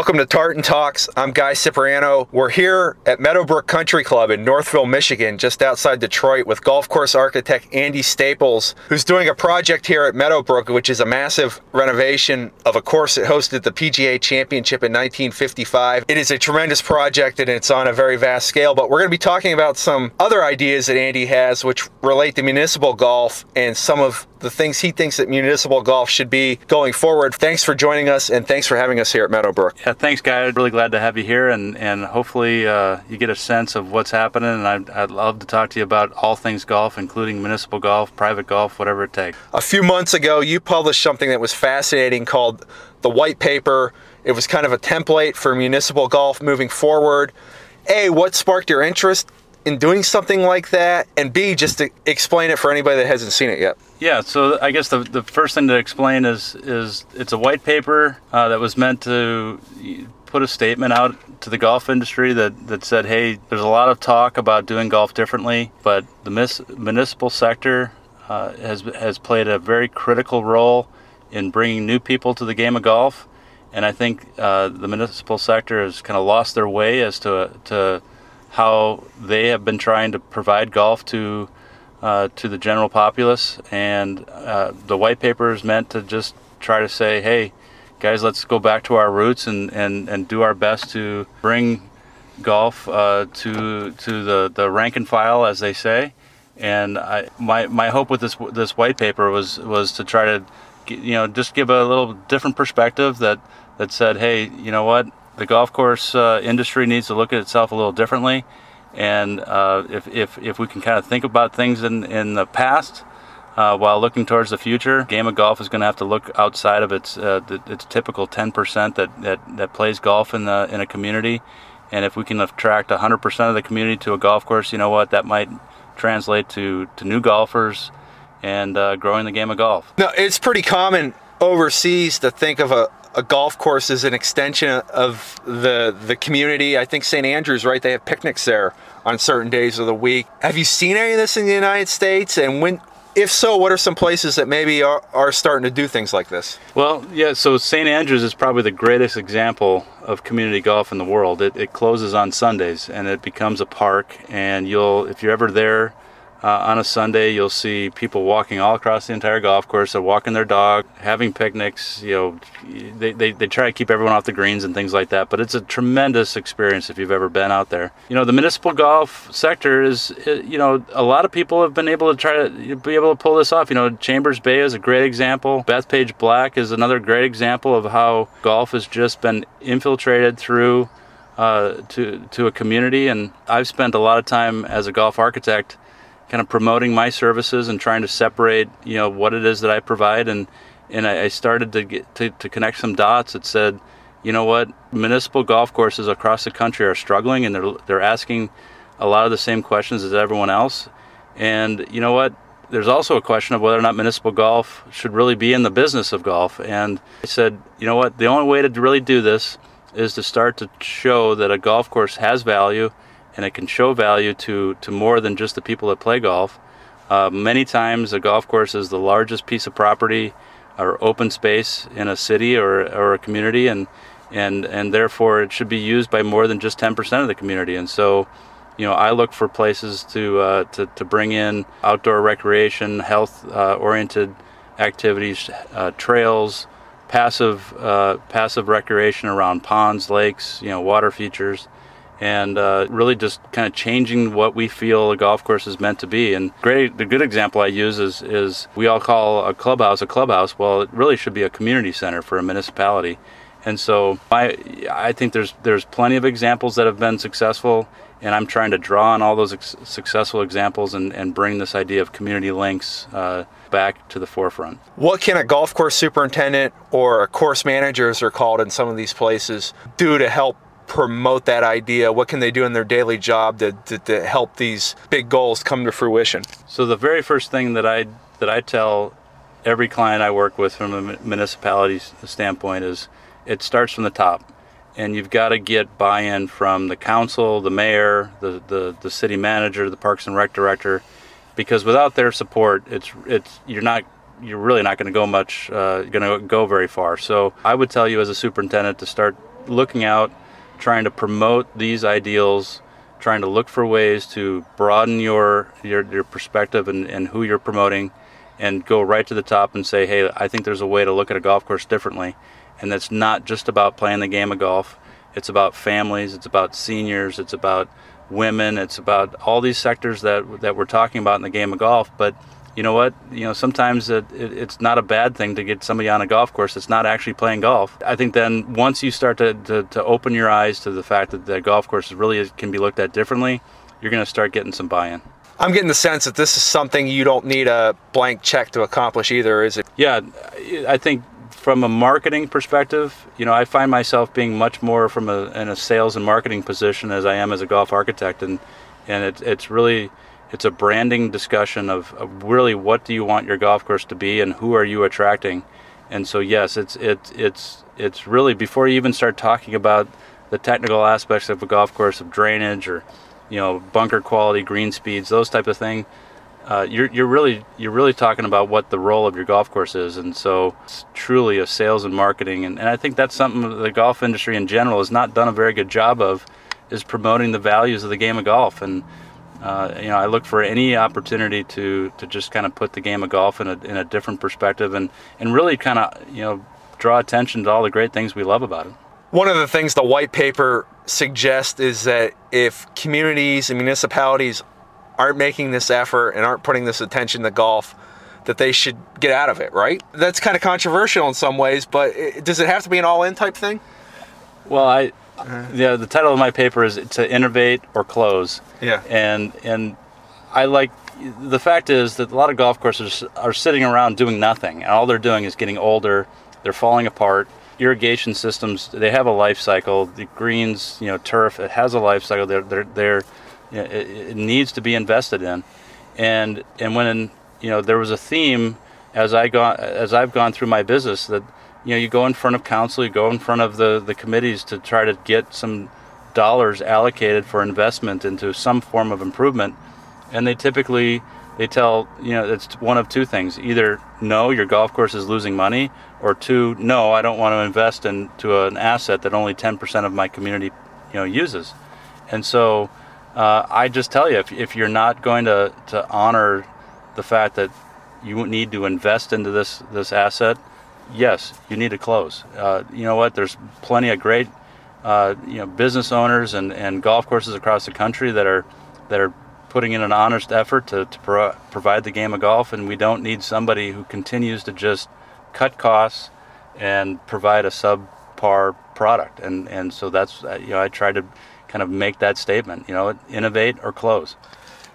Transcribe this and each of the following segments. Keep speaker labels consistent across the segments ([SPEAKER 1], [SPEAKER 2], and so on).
[SPEAKER 1] Welcome to Tartan Talks. I'm Guy Cipriano. We're here at Meadowbrook Country Club in Northville, Michigan, just outside Detroit, with golf course architect Andy Staples, who's doing a project here at Meadowbrook, which is a massive renovation of a course that hosted the PGA Championship in 1955. It is a tremendous project and it's on a very vast scale, but we're going to be talking about some other ideas that Andy has, which relate to municipal golf and some of the things he thinks that municipal golf should be going forward. Thanks for joining us and thanks for having us here at Meadowbrook.
[SPEAKER 2] Yeah, thanks, Guy. Really glad to have you here, and, and hopefully uh, you get a sense of what's happening. And I'd, I'd love to talk to you about all things golf, including municipal golf, private golf, whatever it takes.
[SPEAKER 1] A few months ago, you published something that was fascinating called the White Paper. It was kind of a template for municipal golf moving forward. A, what sparked your interest? In doing something like that? And B, just to explain it for anybody that hasn't seen it yet.
[SPEAKER 2] Yeah, so I guess the, the first thing to explain is is it's a white paper uh, that was meant to put a statement out to the golf industry that, that said, hey, there's a lot of talk about doing golf differently, but the mis- municipal sector uh, has has played a very critical role in bringing new people to the game of golf, and I think uh, the municipal sector has kind of lost their way as to to how they have been trying to provide golf to uh, to the general populace, and uh, the white paper is meant to just try to say, hey, guys, let's go back to our roots and, and, and do our best to bring golf uh, to to the, the rank and file, as they say. And I, my my hope with this this white paper was was to try to, you know, just give a little different perspective that that said, hey, you know what, the golf course uh, industry needs to look at itself a little differently. And uh, if, if, if we can kind of think about things in, in the past uh, while looking towards the future, game of golf is going to have to look outside of its uh, the, its typical 10% that, that, that plays golf in the in a community. And if we can attract 100% of the community to a golf course, you know what, that might translate to, to new golfers and uh, growing the game of golf.
[SPEAKER 1] No, it's pretty common overseas to think of a, a golf course is an extension of the the community. I think St. Andrews, right? They have picnics there on certain days of the week. Have you seen any of this in the United States? And when, if so, what are some places that maybe are, are starting to do things like this?
[SPEAKER 2] Well, yeah. So St. Andrews is probably the greatest example of community golf in the world. It, it closes on Sundays and it becomes a park. And you'll, if you're ever there uh, on a Sunday, you'll see people walking all across the entire golf course. They're walking their dog, having picnics. You know, they, they, they try to keep everyone off the greens and things like that. But it's a tremendous experience if you've ever been out there. You know, the municipal golf sector is, uh, you know, a lot of people have been able to try to be able to pull this off. You know, Chambers Bay is a great example. Bethpage Black is another great example of how golf has just been infiltrated through uh, to to a community. And I've spent a lot of time as a golf architect kind of promoting my services and trying to separate, you know, what it is that I provide. And, and I, started to get to, to connect some dots that said, you know what, municipal golf courses across the country are struggling and they're, they're asking a lot of the same questions as everyone else. And you know what, there's also a question of whether or not municipal golf should really be in the business of golf. And I said, you know what, the only way to really do this is to start to show that a golf course has value and it can show value to, to more than just the people that play golf. Uh, many times, a golf course is the largest piece of property or open space in a city or, or a community, and, and, and therefore it should be used by more than just 10% of the community. And so, you know, I look for places to, uh, to, to bring in outdoor recreation, health uh, oriented activities, uh, trails, passive, uh, passive recreation around ponds, lakes, you know, water features and uh, really just kind of changing what we feel a golf course is meant to be. And great, the good example I use is is we all call a clubhouse a clubhouse. Well, it really should be a community center for a municipality. And so I I think there's there's plenty of examples that have been successful, and I'm trying to draw on all those ex- successful examples and, and bring this idea of community links. Uh, back to the forefront.
[SPEAKER 1] What can a golf course superintendent or a course manager, as they're called in some of these places, do to help promote that idea? What can they do in their daily job to, to, to help these big goals come to fruition?
[SPEAKER 2] So the very first thing that I that I tell every client I work with from a municipality standpoint is it starts from the top. And you've got to get buy-in from the council, the mayor, the, the, the city manager, the parks and rec director, because without their support, it's it's you're not you're really not going to go much, uh, going to go very far. So I would tell you as a superintendent to start looking out, trying to promote these ideals, trying to look for ways to broaden your your, your perspective and, and who you're promoting, and go right to the top and say, hey, I think there's a way to look at a golf course differently, and that's not just about playing the game of golf. It's about families. It's about seniors. It's about women. It's about all these sectors that that we're talking about in the game of golf, but you know what? You know, sometimes it, it, it's not a bad thing to get somebody on a golf course that's not actually playing golf. I think then once you start to, to, to open your eyes to the fact that the golf course really can be looked at differently, you're going to start getting some buy in.
[SPEAKER 1] I'm getting the sense that this is something you don't need a blank check to accomplish either, is it?
[SPEAKER 2] Yeah, I think from a marketing perspective, you know, I find myself being much more from a in a sales and marketing position as I am as a golf architect, and and it's it's really it's a branding discussion of, of, really what do you want your golf course to be and who are you attracting. And so yes it's it's it's it's really before you even start talking about the technical aspects of a golf course of drainage or you know bunker quality green speeds those type of thing uh, you're, you're really you're really talking about what the role of your golf course is. And so it's truly a sales and marketing. And, and I think that's something the golf industry in general has not done a very good job of is promoting the values of the game of golf. And uh, you know, I look for any opportunity to to just kind of put the game of golf in a in a different perspective and and really kind of you know draw attention to all the great things we love about it.
[SPEAKER 1] One of the things the white paper suggests is that if communities and municipalities aren't making this effort and aren't putting this attention to golf, that they should get out of it, right? That's kind of controversial in some ways, but does it have to be an all in type thing?
[SPEAKER 2] Well, I, uh, yeah, the title of my paper is to innovate or close.
[SPEAKER 1] Yeah.
[SPEAKER 2] And and I like the fact is that a lot of golf courses are sitting around doing nothing, and all they're doing is getting older. They're falling apart. Irrigation systems they have a life cycle. The greens, you know, turf it has a life cycle. They're they're, they're you know, it, it needs to be invested in, and and when you know there was a theme as I gone as I've gone through my business that you know, you go in front of council, you go in front of the, the committees to try to get some dollars allocated for investment into some form of improvement, and they typically they tell you know it's one of two things: either no, your golf course is losing money, or two, no, I don't want to invest into an asset that only 10% of my community you know uses, and so uh, I just tell you if, if you're not going to, to honor the fact that you need to invest into this this asset yes, you need to close. Uh, you know what? There's plenty of great, uh, you know, business owners and, and golf courses across the country that are that are putting in an honest effort to, to pro- provide the game of golf, and we don't need somebody who continues to just cut costs and provide a subpar product. And and so that's uh, you know I try to kind of make that statement. You know, innovate or close.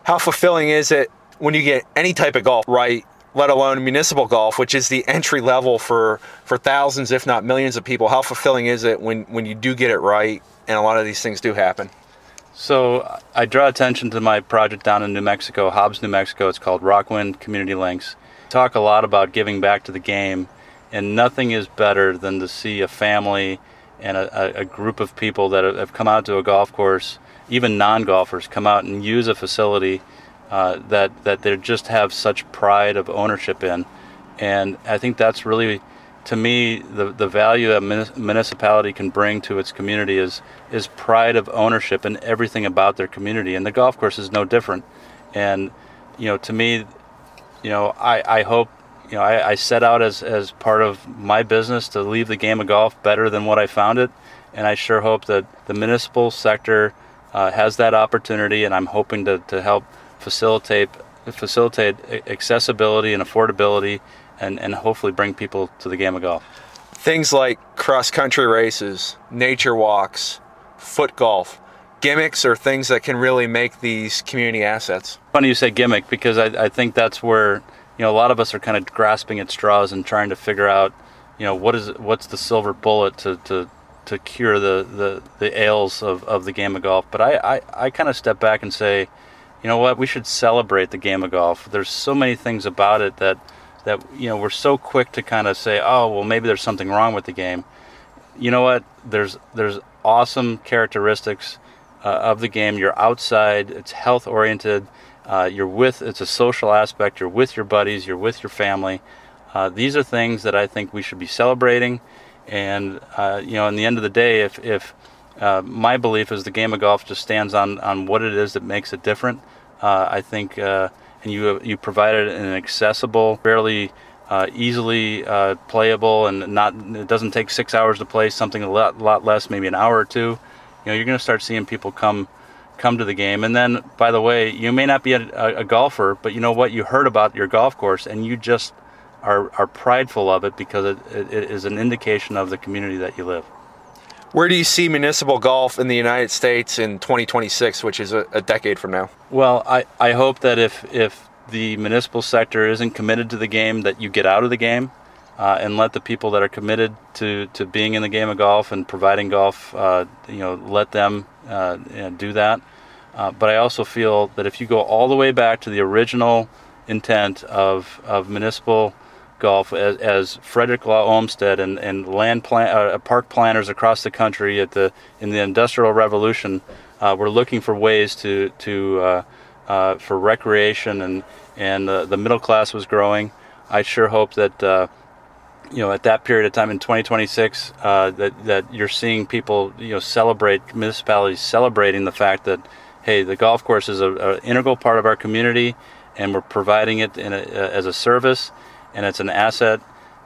[SPEAKER 1] How fulfilling is it when you get any type of golf right let alone municipal golf, which is the entry level for for thousands, if not millions, of people. How fulfilling is it when when you do get it right, and a lot of these things do happen?
[SPEAKER 2] So I draw attention to my project down in New Mexico, Hobbs, New Mexico. It's called Rockwind Community Links. Talk a lot about giving back to the game, and nothing is better than to see a family and a, a group of people that have come out to a golf course, even non-golfers, come out and use a facility uh, that that they just have such pride of ownership in, and I think that's really, to me, the the value that municipality can bring to its community is is pride of ownership in everything about their community, and the golf course is no different. And you know, to me, you know, I I hope. You know, I, I set out as, as part of my business to leave the game of golf better than what I found it, and I sure hope that the municipal sector uh, has that opportunity, and I'm hoping to, to help facilitate facilitate accessibility and affordability and, and hopefully bring people to the game of golf.
[SPEAKER 1] Things like cross country races, nature walks, foot golf, gimmicks are things that can really make these community assets.
[SPEAKER 2] Funny you say gimmick because I, I think that's where you know a lot of us are kind of grasping at straws and trying to figure out you know what is what's the silver bullet to, to to cure the, the, the ails of, of the game of golf. But I, I, I kind of step back and say, you know what, we should celebrate the game of golf. There's so many things about it that that you know we're so quick to kind of say, oh well, maybe there's something wrong with the game. You know what? There's there's awesome characteristics uh, of the game. You're outside. It's health oriented. Uh, you're with. It's a social aspect. You're with your buddies. You're with your family. Uh, these are things that I think we should be celebrating. And uh, you know, in the end of the day, if if uh, my belief is the game of golf just stands on on what it is that makes it different, uh, I think, uh, and you you provided an accessible, fairly uh, easily playable, and not it doesn't take six hours to play. Something a lot lot less, maybe an hour or two. You know, you're going to start seeing people come come to the game. And then, by the way, you may not be a, a, golfer, but you know what? You heard about your golf course and you just are, are prideful of it because it, it is an indication of the community that you live.
[SPEAKER 1] Where do you see municipal golf in the United States in 2026, which is a, a decade from now?
[SPEAKER 2] Well, I, I hope that if, if the municipal sector isn't committed to the game, that you get out of the game. Uh, and let the people that are committed to, to being in the game of golf and providing golf, uh, you know, let them uh, you know, do that. Uh, but I also feel that if you go all the way back to the original intent of, of municipal golf as, as Frederick Law Olmsted and, and land plan, uh, park planners across the country at the in the Industrial Revolution uh, were looking for ways to to uh, uh for recreation and and the middle class was growing. I sure hope that uh, you know at that period of time in 2026 uh, that that you're seeing people you know celebrate municipalities celebrating the fact that hey the golf course is an integral part of our community and we're providing it a, as a service and it's an asset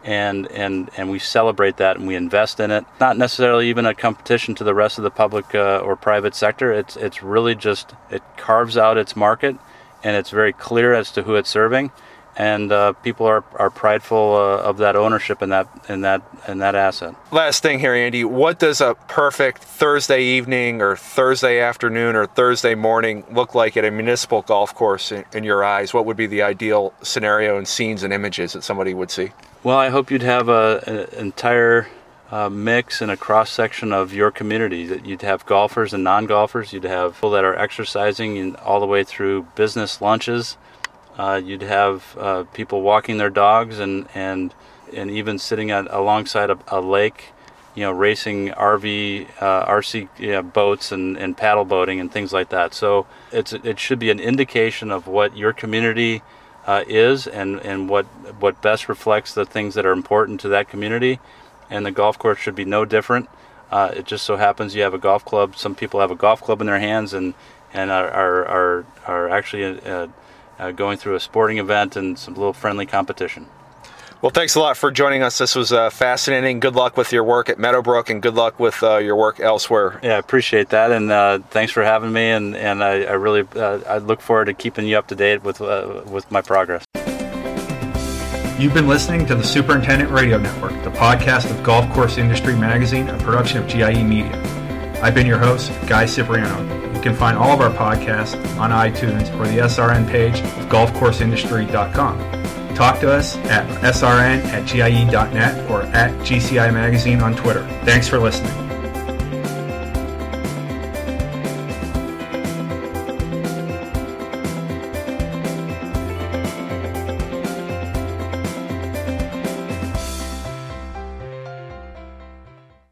[SPEAKER 2] and and and we celebrate that and we invest in it. Not necessarily even a competition to the rest of the public uh, or private sector. It's it's really just it carves out its market and it's very clear as to who it's serving and uh, people are, are prideful uh, of that ownership and that and that and that asset.
[SPEAKER 1] Last thing here, Andy, what does a perfect Thursday evening or Thursday afternoon or Thursday morning look like at a municipal golf course in, in your eyes? What would be the ideal scenario and scenes and images that somebody would see?
[SPEAKER 2] Well, I hope you'd have an entire uh, mix and a cross section of your community. That you'd have golfers and non-golfers. You'd have people that are exercising, and all the way through business lunches uh, you'd have uh, people walking their dogs and, and, and even sitting at, alongside a, a lake, you know, racing RV, uh, RC you know, boats and, and paddle boating and things like that. So it's, it should be an indication of what your community uh, is and, and what, what best reflects the things that are important to that community. And the golf course should be no different. Uh, it just so happens you have a golf club. Some people have a golf club in their hands and, and are, are, are, are actually uh, going through a sporting event and some little friendly competition.
[SPEAKER 1] Well, thanks a lot for joining us. This was uh, fascinating. Good luck with your work at Meadowbrook, and good luck with uh, your work elsewhere.
[SPEAKER 2] Yeah, I appreciate that, and uh, thanks for having me. And, and I, I really uh, I look forward to keeping you up to date with uh, with my progress.
[SPEAKER 1] You've been listening to the Superintendent Radio Network, the podcast of Golf Course Industry Magazine, a production of GIE Media. I've been your host, Guy Cipriano. You can find all of our podcasts on iTunes or the SRN page of golfcourseindustry.com. Talk to us at srn at gie.net or at GCI Magazine on Twitter. Thanks for listening.